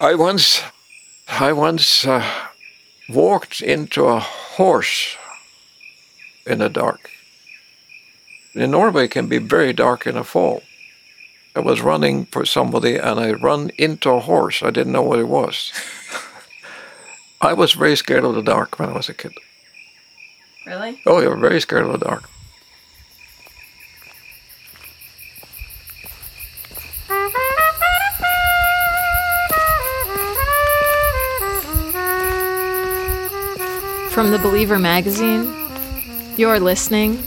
I once, I once uh, walked into a horse in the dark. In Norway, it can be very dark in the fall. I was running for somebody and I run into a horse. I didn't know what it was. I was very scared of the dark when I was a kid. Really? Oh, yeah, very scared of the dark. From the Believer magazine, you're listening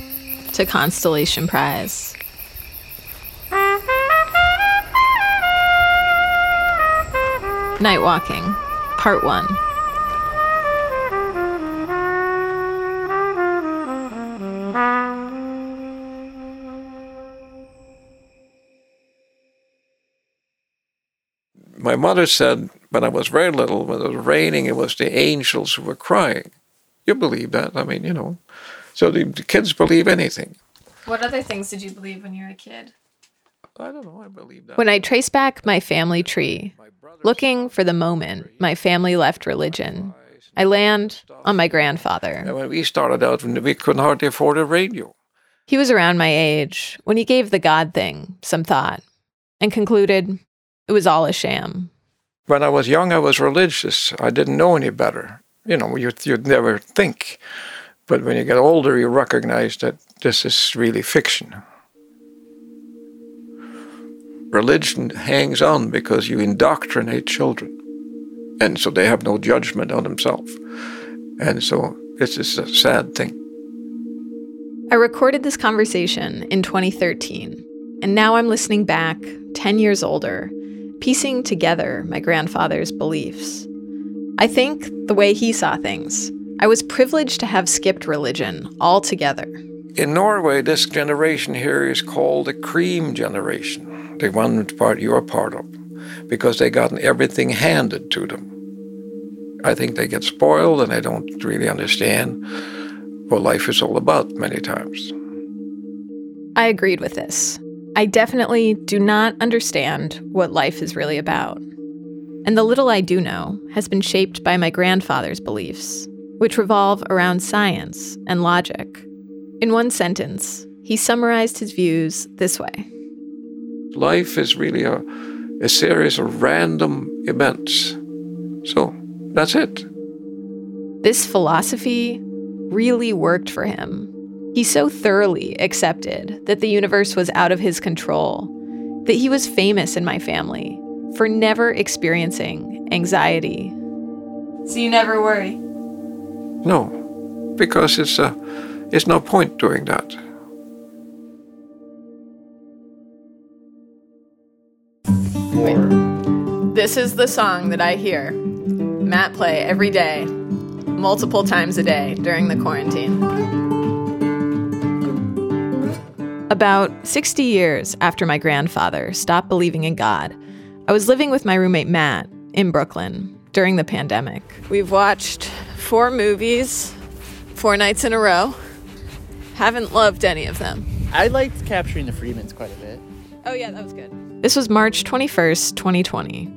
to Constellation Prize. Night Walking, Part 1. My mother said when I was very little, when it was raining, it was the angels who were crying. You believe that? I mean, you know. So the, the kids believe anything. What other things did you believe when you were a kid? I don't know. I believe that. When I trace back my family tree, looking for the moment my family left religion, I land on my grandfather. And when we started out, we couldn't hardly afford a radio. He was around my age when he gave the God thing some thought and concluded it was all a sham. When I was young, I was religious. I didn't know any better. You know, you'd, you'd never think. But when you get older, you recognize that this is really fiction. Religion hangs on because you indoctrinate children. And so they have no judgment on themselves. And so this is a sad thing. I recorded this conversation in 2013, and now I'm listening back, 10 years older, piecing together my grandfather's beliefs. I think the way he saw things, I was privileged to have skipped religion altogether. In Norway, this generation here is called the cream generation, the one part you're part of, because they gotten everything handed to them. I think they get spoiled and they don't really understand what life is all about many times. I agreed with this. I definitely do not understand what life is really about. And the little I do know has been shaped by my grandfather's beliefs, which revolve around science and logic. In one sentence, he summarized his views this way Life is really a, a series of random events. So that's it. This philosophy really worked for him. He so thoroughly accepted that the universe was out of his control that he was famous in my family for never experiencing anxiety. So you never worry? No, because it's a, it's no point doing that. This is the song that I hear Matt play every day, multiple times a day during the quarantine. About 60 years after my grandfather stopped believing in God, I was living with my roommate Matt in Brooklyn during the pandemic. We've watched four movies, four nights in a row. Haven't loved any of them. I liked capturing the Friedmans quite a bit. Oh, yeah, that was good. This was March 21st, 2020.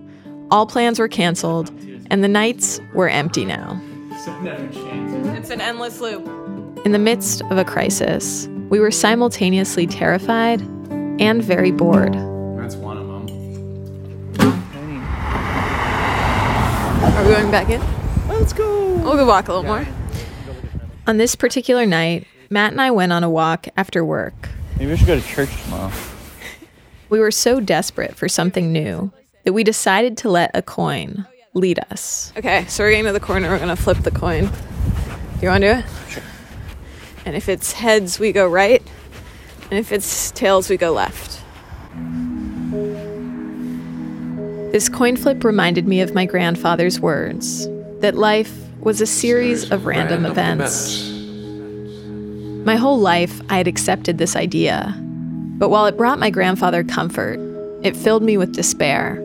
All plans were canceled, and the nights were empty now. It's an endless loop. In the midst of a crisis, we were simultaneously terrified and very bored. Are we going back in? Let's go. We'll go walk a little more. On this particular night, Matt and I went on a walk after work. Maybe we should go to church tomorrow. We were so desperate for something new that we decided to let a coin lead us. Okay, so we're getting to the corner. We're going to flip the coin. You want to do it? Sure. And if it's heads, we go right. And if it's tails, we go left. Mm. This coin flip reminded me of my grandfather's words that life was a series of random, events. My whole life, I had accepted this idea. But while it brought my grandfather comfort, it filled me with despair.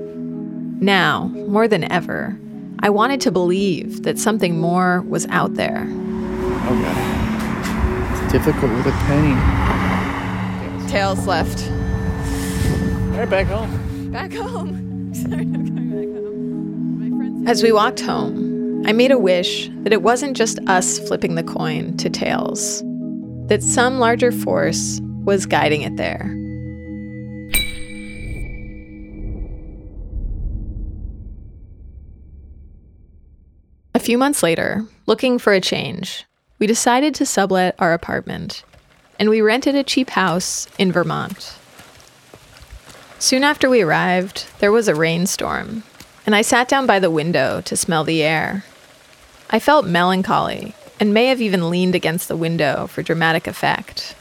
Now, more than ever, I wanted to believe that something more was out there. Oh god. It's difficult with a penny. Tails left. Alright, back home. Back home. Sorry, I'm going back home. As we walked home, I made a wish that it wasn't just us flipping the coin to tails, that some larger force was guiding it there. A few months later, looking for a change, we decided to sublet our apartment, and we rented a cheap house in Vermont. Soon after we arrived, there was a rainstorm, and I sat down by the window to smell the air. I felt melancholy and may have even leaned against the window for dramatic effect.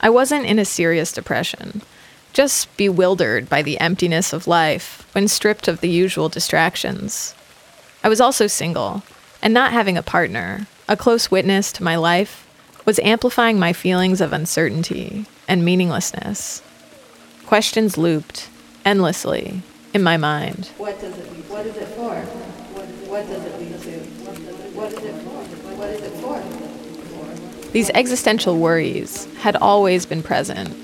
I wasn't in a serious depression, just bewildered by the emptiness of life when stripped of the usual distractions. I was also single, and not having a partner, a close witness to my life, was amplifying my feelings of uncertainty and meaninglessness. Questions looped endlessly in my mind. What does it lead What is it for? What, what does it to? What is it for? What is it for? These existential worries had always been present,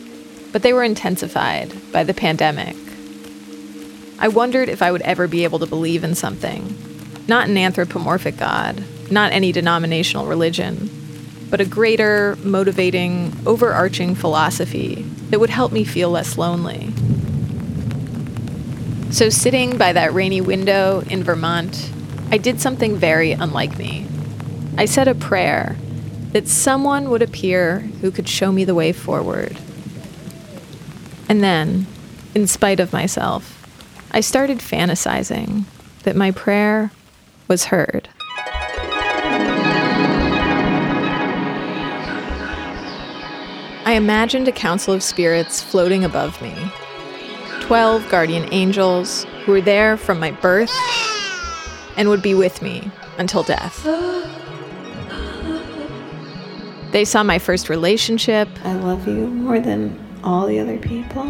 but they were intensified by the pandemic. I wondered if I would ever be able to believe in something not an anthropomorphic God, not any denominational religion, but a greater, motivating, overarching philosophy that would help me feel less lonely. So, sitting by that rainy window in Vermont, I did something very unlike me. I said a prayer that someone would appear who could show me the way forward. And then, in spite of myself, I started fantasizing that my prayer was heard. Imagined a council of spirits floating above me. Twelve guardian angels who were there from my birth and would be with me until death. They saw my first relationship. I love you more than all the other people.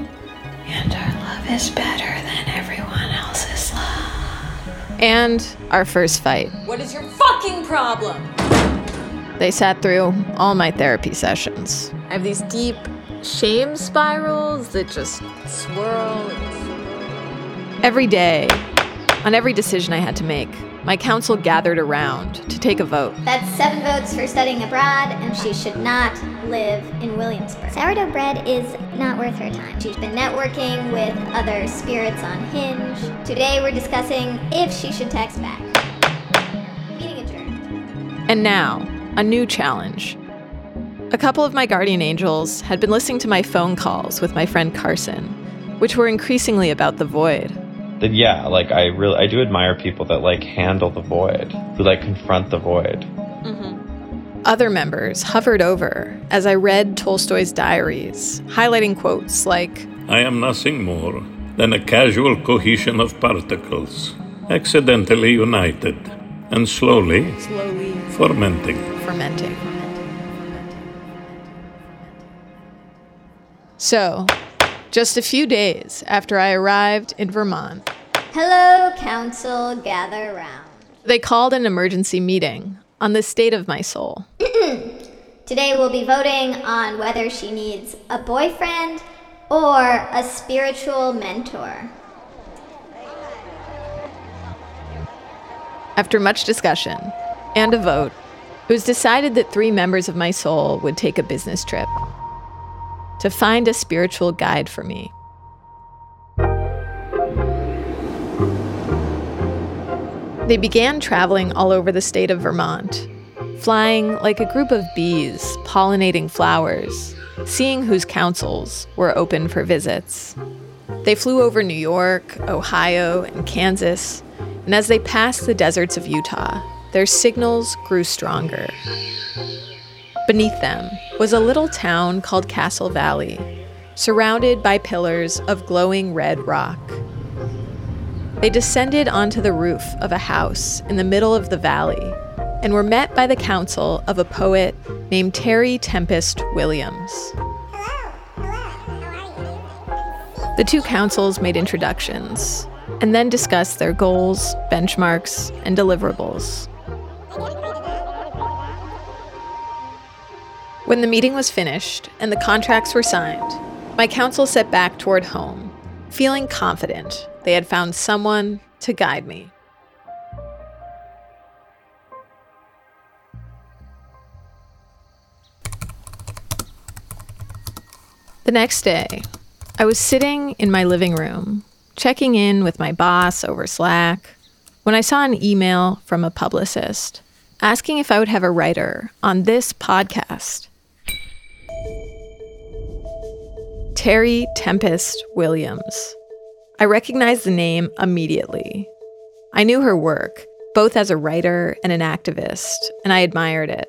And our love is better than everyone else's love. And our first fight. What is your fucking problem? They sat through all my therapy sessions. I have these deep shame spirals that just swirl. Every day, on every decision I had to make, my council gathered around to take a vote. That's seven votes for studying abroad, and she should not live in Williamsburg. Sourdough bread is not worth her time. She's been networking with other spirits on Hinge. Today we're discussing if she should text back. Meeting adjourned. And now, a new challenge. A couple of my guardian angels had been listening to my phone calls with my friend Carson, which were increasingly about the void. Then yeah, like I really I do admire people that like handle the void, who like confront the void. Mm-hmm. Other members hovered over as I read Tolstoy's diaries, highlighting quotes like, I am nothing more than a casual cohesion of particles, accidentally united and slowly slowly fermenting. fermenting. So, just a few days after I arrived in Vermont, Hello, council, gather round. they called an emergency meeting on the state of my soul. Today we'll be voting on whether she needs a boyfriend or a spiritual mentor. After much discussion and a vote, it was decided that three members of my soul would take a business trip to find a spiritual guide for me. They began traveling all over the state of Vermont, flying like a group of bees pollinating flowers, seeing whose councils were open for visits. They flew over New York, Ohio, and Kansas, and as they passed the deserts of Utah, their signals grew stronger. Beneath them was a little town called Castle Valley, surrounded by pillars of glowing red rock. They descended onto the roof of a house in the middle of the valley and were met by the council of a poet named Terry Tempest Williams. The two councils made introductions and then discussed their goals, benchmarks, and deliverables. When the meeting was finished and the contracts were signed, my council set back toward home, feeling confident they had found someone to guide me. The next day, I was sitting in my living room, checking in with my boss over Slack, when I saw an email from a publicist asking if I would have a writer on this podcast Terry Tempest Williams. I recognized the name immediately. I knew her work, both as a writer and an activist, and I admired it.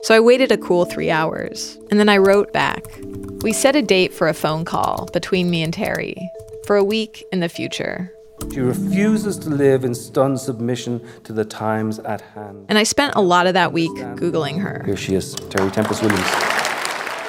So I waited a cool three hours, and then I wrote back. We set a date for a phone call between me and Terry for a week in the future. She refuses to live in stunned submission to the times at hand. And I spent a lot of that week Googling her. Here she is, Terry Tempest Williams.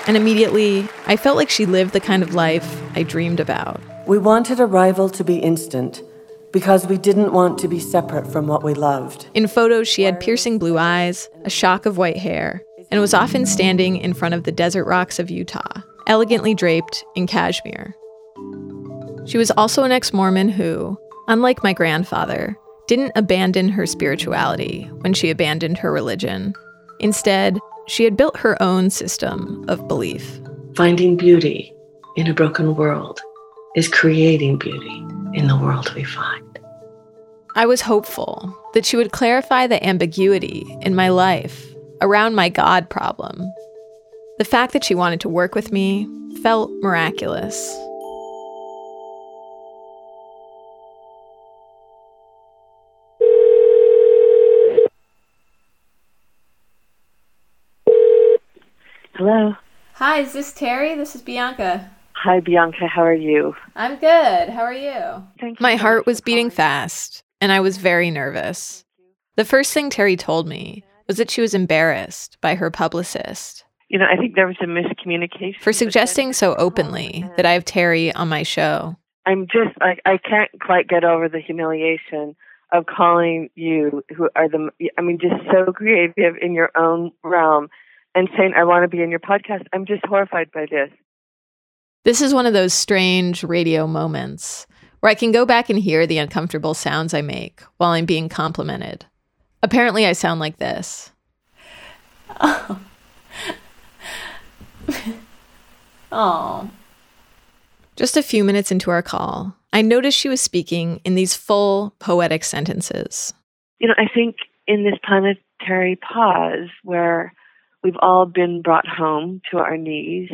And immediately, I felt like she lived the kind of life I dreamed about. We wanted arrival to be instant because we didn't want to be separate from what we loved. In photos, she had piercing blue eyes, a shock of white hair, and was often standing in front of the desert rocks of Utah, elegantly draped in cashmere. She was also an ex Mormon who, unlike my grandfather, didn't abandon her spirituality when she abandoned her religion. Instead, she had built her own system of belief. Finding beauty in a broken world is creating beauty in the world we find. I was hopeful that she would clarify the ambiguity in my life around my God problem. The fact that she wanted to work with me felt miraculous. Hello. Hi, is this Terry? This is Bianca. Hi, Bianca. How are you? I'm good. How are you? Thank you. My so heart was beating fast, and I was very nervous. The first thing Terry told me was that she was embarrassed by her publicist You know, I think there was a miscommunication. for suggesting so openly that I have Terry on my show. I'm just like I can't quite get over the humiliation of calling you, who are the I mean, just so creative in your own realm, and saying I want to be in your podcast. I'm just horrified by this. This is one of those strange radio moments where I can go back and hear the uncomfortable sounds I make while I'm being complimented. Apparently, I sound like this. Oh. oh. Just a few minutes into our call, I noticed she was speaking in these full poetic sentences. You know, I think in this planetary pause where we've all been brought home to our knees,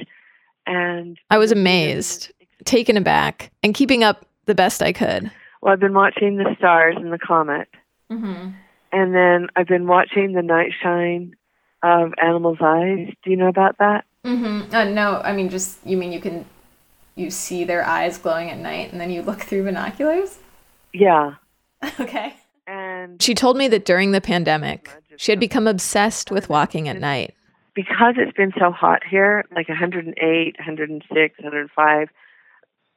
and I was amazed, taken aback, and keeping up the best I could. Well, I've been watching the stars and the comet, Mm-hmm. and then I've been watching the night shine of animals' eyes. Do you know about that? Mm-hmm. Uh, no, I mean just you mean you can you see their eyes glowing at night and then you look through binoculars? Yeah. okay. And She told me that during the pandemic, she had become obsessed with walking at night. Because it's been so hot here, like 108, 106, 105,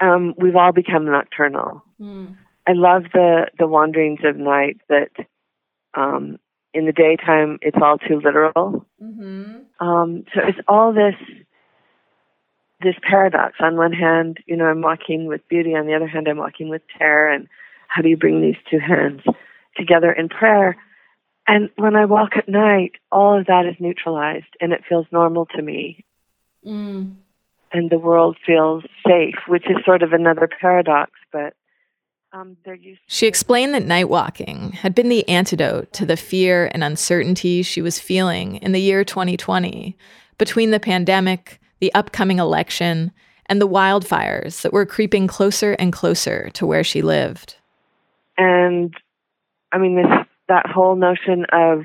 um, we've all become nocturnal. Mm. I love the the wanderings of night that um, in the daytime it's all too literal. Mm-hmm. Um, so it's all this this paradox. On one hand, you know, I'm walking with beauty. On the other hand, I'm walking with terror. And how do you bring these two hands together in prayer? And when I walk at night, all of that is neutralized, and it feels normal to me. Mm. And the world feels safe, which is sort of another paradox, but um. She explained that night walking had been the antidote to the fear and uncertainty she was feeling in the year 2020 between the pandemic, the upcoming election, and the wildfires that were creeping closer and closer to where she lived. and I mean this that whole notion of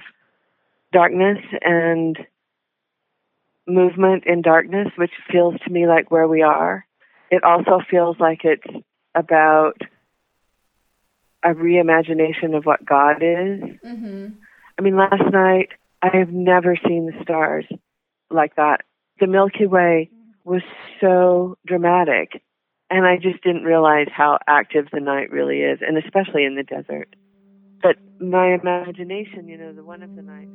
darkness and movement in darkness, which feels to me like where we are. It also feels like it's about a reimagination of what God is. Mm-hmm. I mean, last night I have never seen the stars like that. The Milky Way was so dramatic, and I just didn't realize how active the night really is, and especially in the desert. But my imagination, you know, the one of the night.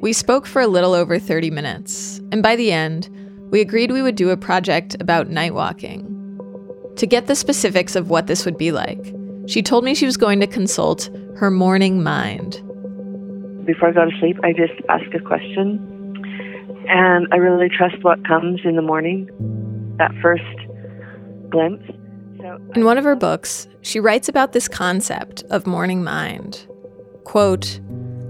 We spoke for a little over 30 minutes, and by the end, we agreed we would do a project about night walking. To get the specifics of what this would be like, she told me she was going to consult her morning mind. Before I go to sleep, I just ask a question, and I really trust what comes in the morning. that first glimpse. So In one of her books, she writes about this concept of morning mind. Quote,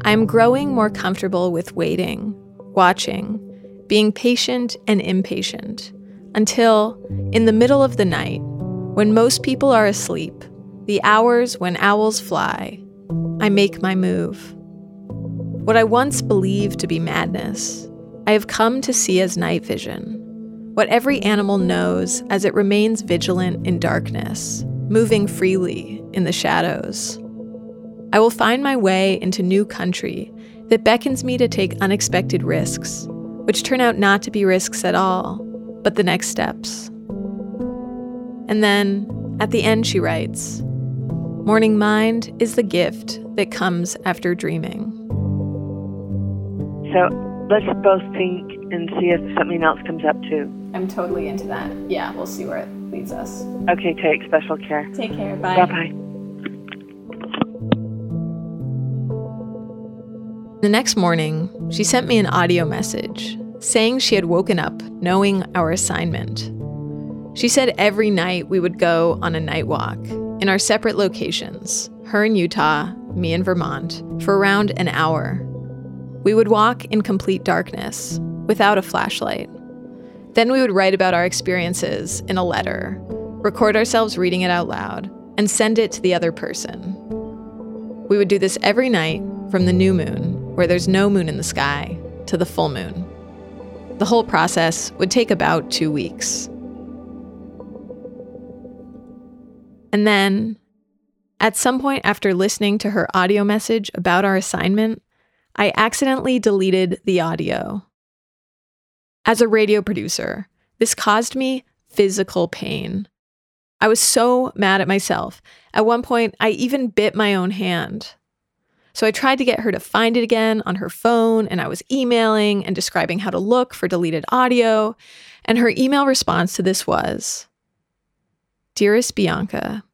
I'm growing more comfortable with waiting, watching, being patient and impatient, until, in the middle of the night, when most people are asleep, the hours when owls fly, I make my move. What I once believed to be madness, I have come to see as night vision. What every animal knows as it remains vigilant in darkness, moving freely in the shadows. I will find my way into new country that beckons me to take unexpected risks, which turn out not to be risks at all, but the next steps. And then, at the end, she writes Morning mind is the gift that comes after dreaming. So let's both think and see if something else comes up too. I'm totally into that. Yeah, we'll see where it leads us. Okay, take special care. Take care. Bye. Bye bye. The next morning, she sent me an audio message saying she had woken up knowing our assignment. She said every night we would go on a night walk in our separate locations, her in Utah, me in Vermont, for around an hour. We would walk in complete darkness, without a flashlight. Then we would write about our experiences in a letter, record ourselves reading it out loud, and send it to the other person. We would do this every night from the new moon, where there's no moon in the sky, to the full moon. The whole process would take about two weeks. And then, at some point after listening to her audio message about our assignment, I accidentally deleted the audio. As a radio producer, this caused me physical pain. I was so mad at myself. At one point, I even bit my own hand. So I tried to get her to find it again on her phone, and I was emailing and describing how to look for deleted audio. And her email response to this was Dearest Bianca,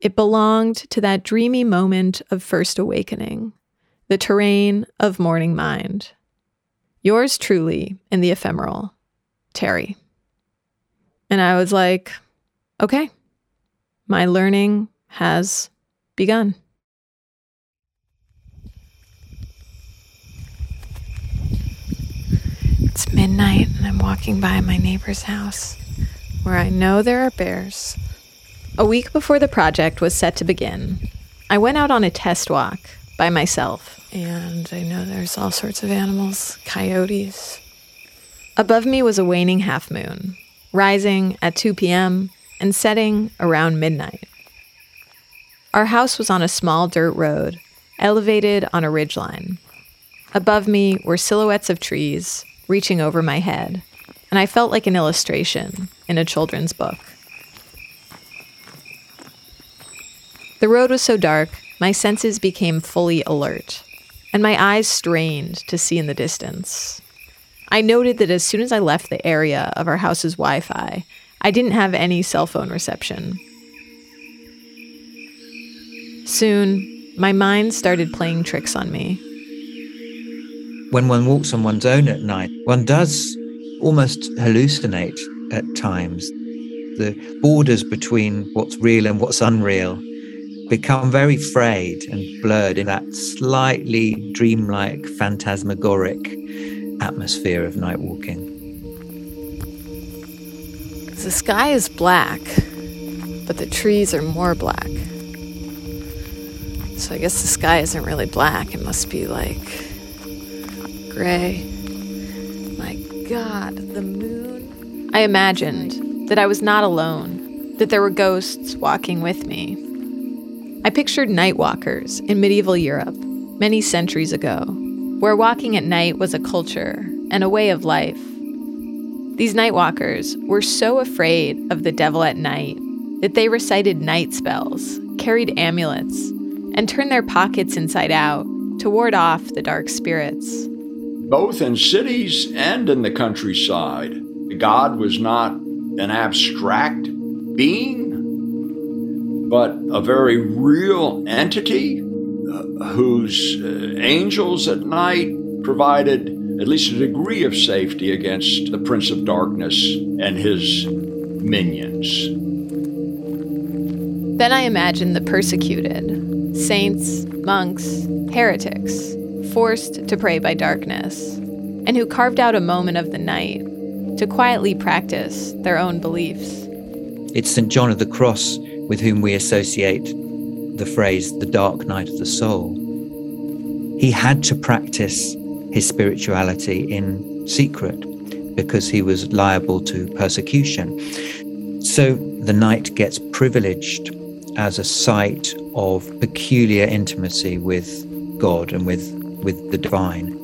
it belonged to that dreamy moment of first awakening, the terrain of morning mind. Yours truly in the ephemeral, Terry. And I was like, okay, my learning has begun. It's midnight, and I'm walking by my neighbor's house where I know there are bears. A week before the project was set to begin, I went out on a test walk by myself and I know there's all sorts of animals, coyotes. Above me was a waning half moon, rising at 2 p.m. and setting around midnight. Our house was on a small dirt road, elevated on a ridgeline. Above me were silhouettes of trees reaching over my head, and I felt like an illustration in a children's book. The road was so dark, my senses became fully alert and my eyes strained to see in the distance. I noted that as soon as I left the area of our house's Wi Fi, I didn't have any cell phone reception. Soon, my mind started playing tricks on me. When one walks on one's own at night, one does almost hallucinate at times. The borders between what's real and what's unreal become very frayed and blurred in that slightly dreamlike, phantasmagoric atmosphere of night walking. The sky is black, but the trees are more black. So I guess the sky isn't really black, it must be like gray. My god, the moon. I imagined that I was not alone, that there were ghosts walking with me. I pictured night walkers in medieval Europe many centuries ago, where walking at night was a culture and a way of life. These night walkers were so afraid of the devil at night that they recited night spells, carried amulets, and turned their pockets inside out to ward off the dark spirits. Both in cities and in the countryside, God was not an abstract being but a very real entity uh, whose uh, angels at night provided at least a degree of safety against the Prince of Darkness and his minions. Then I imagine the persecuted saints, monks, heretics, forced to pray by darkness, and who carved out a moment of the night to quietly practice their own beliefs. It's St. John of the Cross with whom we associate the phrase the dark night of the soul. He had to practice his spirituality in secret because he was liable to persecution. So the night gets privileged as a site of peculiar intimacy with God and with, with the divine.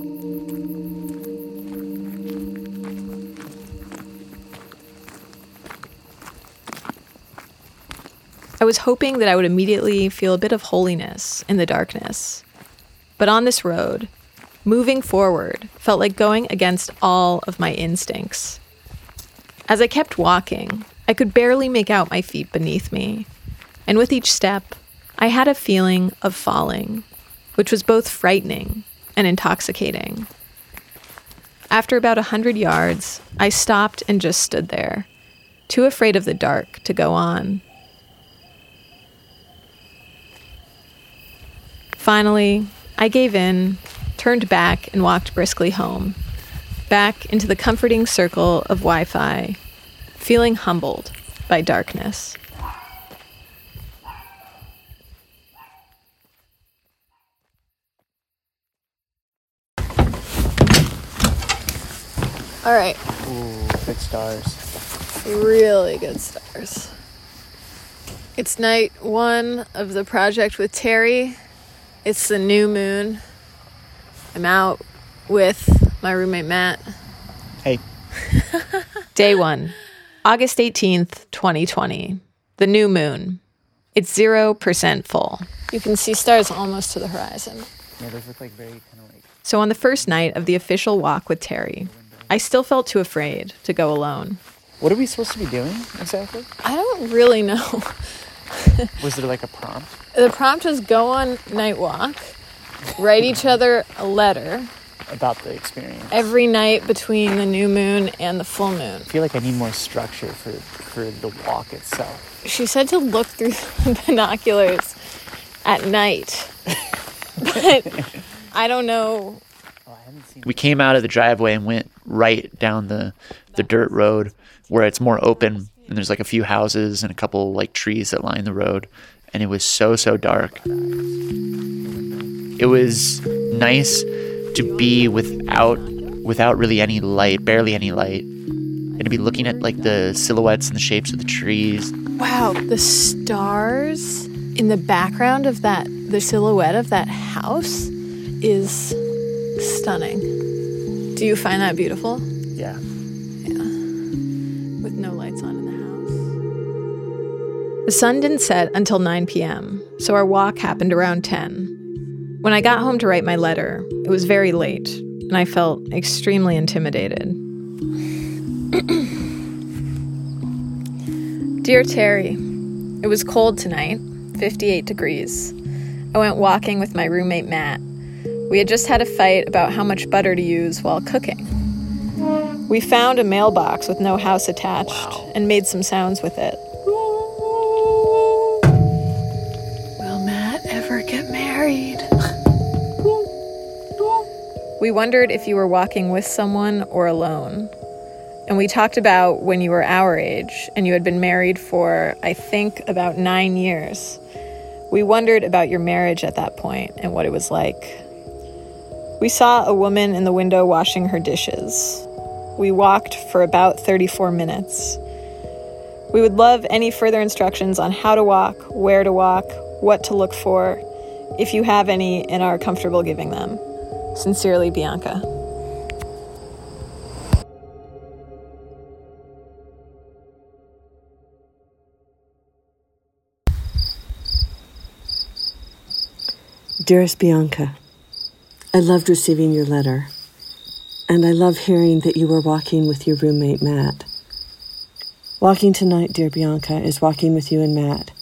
I was hoping that I would immediately feel a bit of holiness in the darkness. But on this road, moving forward felt like going against all of my instincts. As I kept walking, I could barely make out my feet beneath me. And with each step, I had a feeling of falling, which was both frightening and intoxicating. After about a hundred yards, I stopped and just stood there, too afraid of the dark to go on. Finally, I gave in, turned back, and walked briskly home, back into the comforting circle of Wi Fi, feeling humbled by darkness. All right. Ooh, good stars. Really good stars. It's night one of the project with Terry. It's the new moon. I'm out with my roommate Matt. Hey. Day one, August 18th, 2020. The new moon. It's 0% full. You can see stars almost to the horizon. Yeah, those look like very kind of like. So, on the first night of the official walk with Terry, I still felt too afraid to go alone. What are we supposed to be doing exactly? I don't really know. Was there like a prompt? The prompt was go on night walk, write each other a letter About the experience. every night between the new moon and the full moon. I feel like I need more structure for for the walk itself. She said to look through the binoculars at night. but I don't know. Oh, we came out of the driveway and went right down the the dirt road where it's more open and there's like a few houses and a couple like trees that line the road and it was so so dark. It was nice to be without without really any light, barely any light. And to be looking at like the silhouettes and the shapes of the trees. Wow, the stars in the background of that, the silhouette of that house is stunning. Do you find that beautiful? Yeah. Yeah. With no lights on the sun didn't set until 9 p.m., so our walk happened around 10. When I got home to write my letter, it was very late, and I felt extremely intimidated. Dear Terry, it was cold tonight, 58 degrees. I went walking with my roommate Matt. We had just had a fight about how much butter to use while cooking. We found a mailbox with no house attached and made some sounds with it. We wondered if you were walking with someone or alone. And we talked about when you were our age and you had been married for, I think, about nine years. We wondered about your marriage at that point and what it was like. We saw a woman in the window washing her dishes. We walked for about 34 minutes. We would love any further instructions on how to walk, where to walk, what to look for, if you have any and are comfortable giving them. Sincerely, Bianca. Dearest Bianca, I loved receiving your letter, and I love hearing that you were walking with your roommate Matt. Walking tonight, dear Bianca, is walking with you and Matt.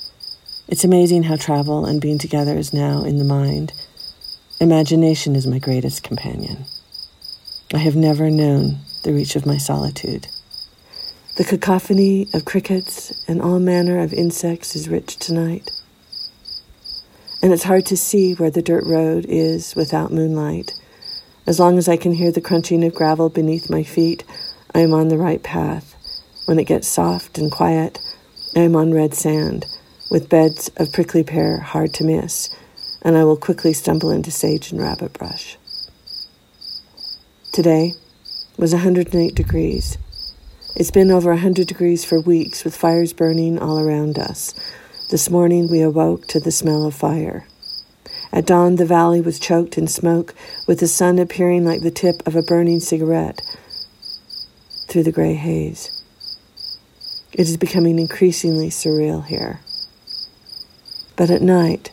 It's amazing how travel and being together is now in the mind. Imagination is my greatest companion. I have never known the reach of my solitude. The cacophony of crickets and all manner of insects is rich tonight. And it's hard to see where the dirt road is without moonlight. As long as I can hear the crunching of gravel beneath my feet, I am on the right path. When it gets soft and quiet, I am on red sand, with beds of prickly pear hard to miss, and I will quickly stumble into sage and rabbit brush. Today was 108 degrees. It's been over 100 degrees for weeks with fires burning all around us. This morning we awoke to the smell of fire. At dawn, the valley was choked in smoke, with the sun appearing like the tip of a burning cigarette through the gray haze. It is becoming increasingly surreal here. But at night,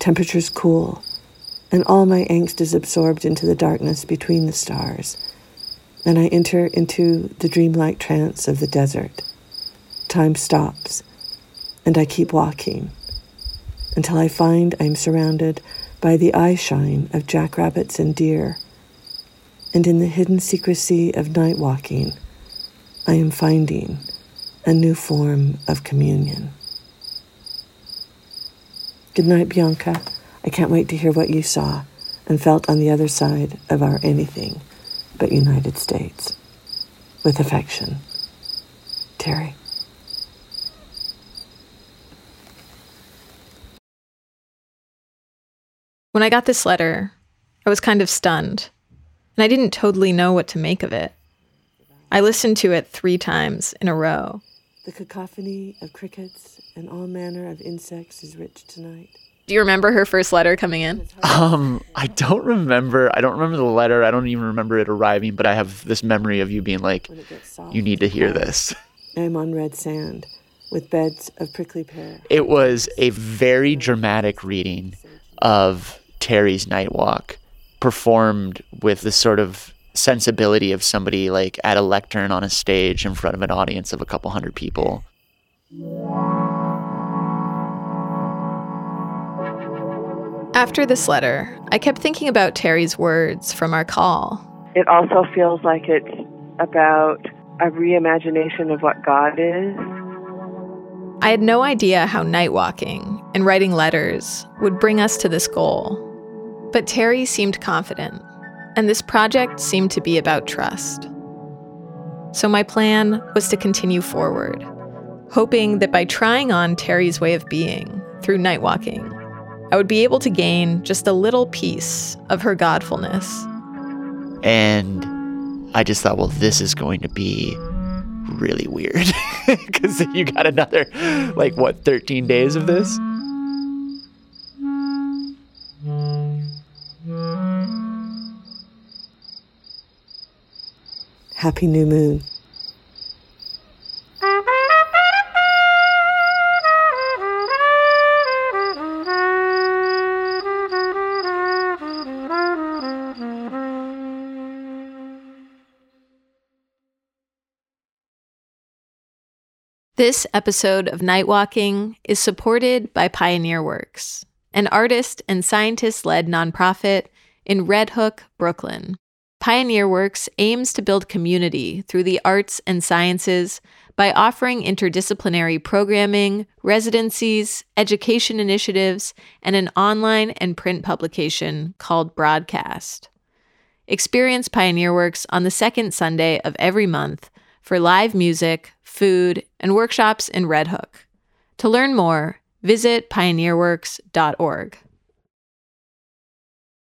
temperatures cool, and all my angst is absorbed into the darkness between the stars and I enter into the dreamlike trance of the desert. Time stops, and I keep walking until I find I'm surrounded by the eye shine of jackrabbits and deer. And in the hidden secrecy of night walking, I am finding a new form of communion. Good night, Bianca. I can't wait to hear what you saw and felt on the other side of our anything but United States. With affection, Terry. When I got this letter, I was kind of stunned, and I didn't totally know what to make of it. I listened to it three times in a row. The cacophony of crickets and all manner of insects is rich tonight. Do you remember her first letter coming in? Um, I don't remember. I don't remember the letter. I don't even remember it arriving, but I have this memory of you being like, "You need to hear this." I am on red sand with beds of prickly pear. It was a very dramatic reading of Terry's Night Walk, performed with this sort of sensibility of somebody like at a lectern on a stage in front of an audience of a couple hundred people. After this letter, I kept thinking about Terry's words from our call. It also feels like it's about a reimagination of what God is. I had no idea how night walking and writing letters would bring us to this goal. But Terry seemed confident, and this project seemed to be about trust. So my plan was to continue forward, hoping that by trying on Terry's way of being through night walking, I would be able to gain just a little piece of her godfulness. And I just thought, well, this is going to be really weird because you got another, like, what, 13 days of this? Happy New Moon. This episode of Night Walking is supported by Pioneer Works, an artist and scientist led nonprofit in Red Hook, Brooklyn. Pioneer Works aims to build community through the arts and sciences by offering interdisciplinary programming, residencies, education initiatives, and an online and print publication called Broadcast. Experience Pioneer Works on the second Sunday of every month for live music, food, and workshops in Red Hook. To learn more, visit pioneerworks.org.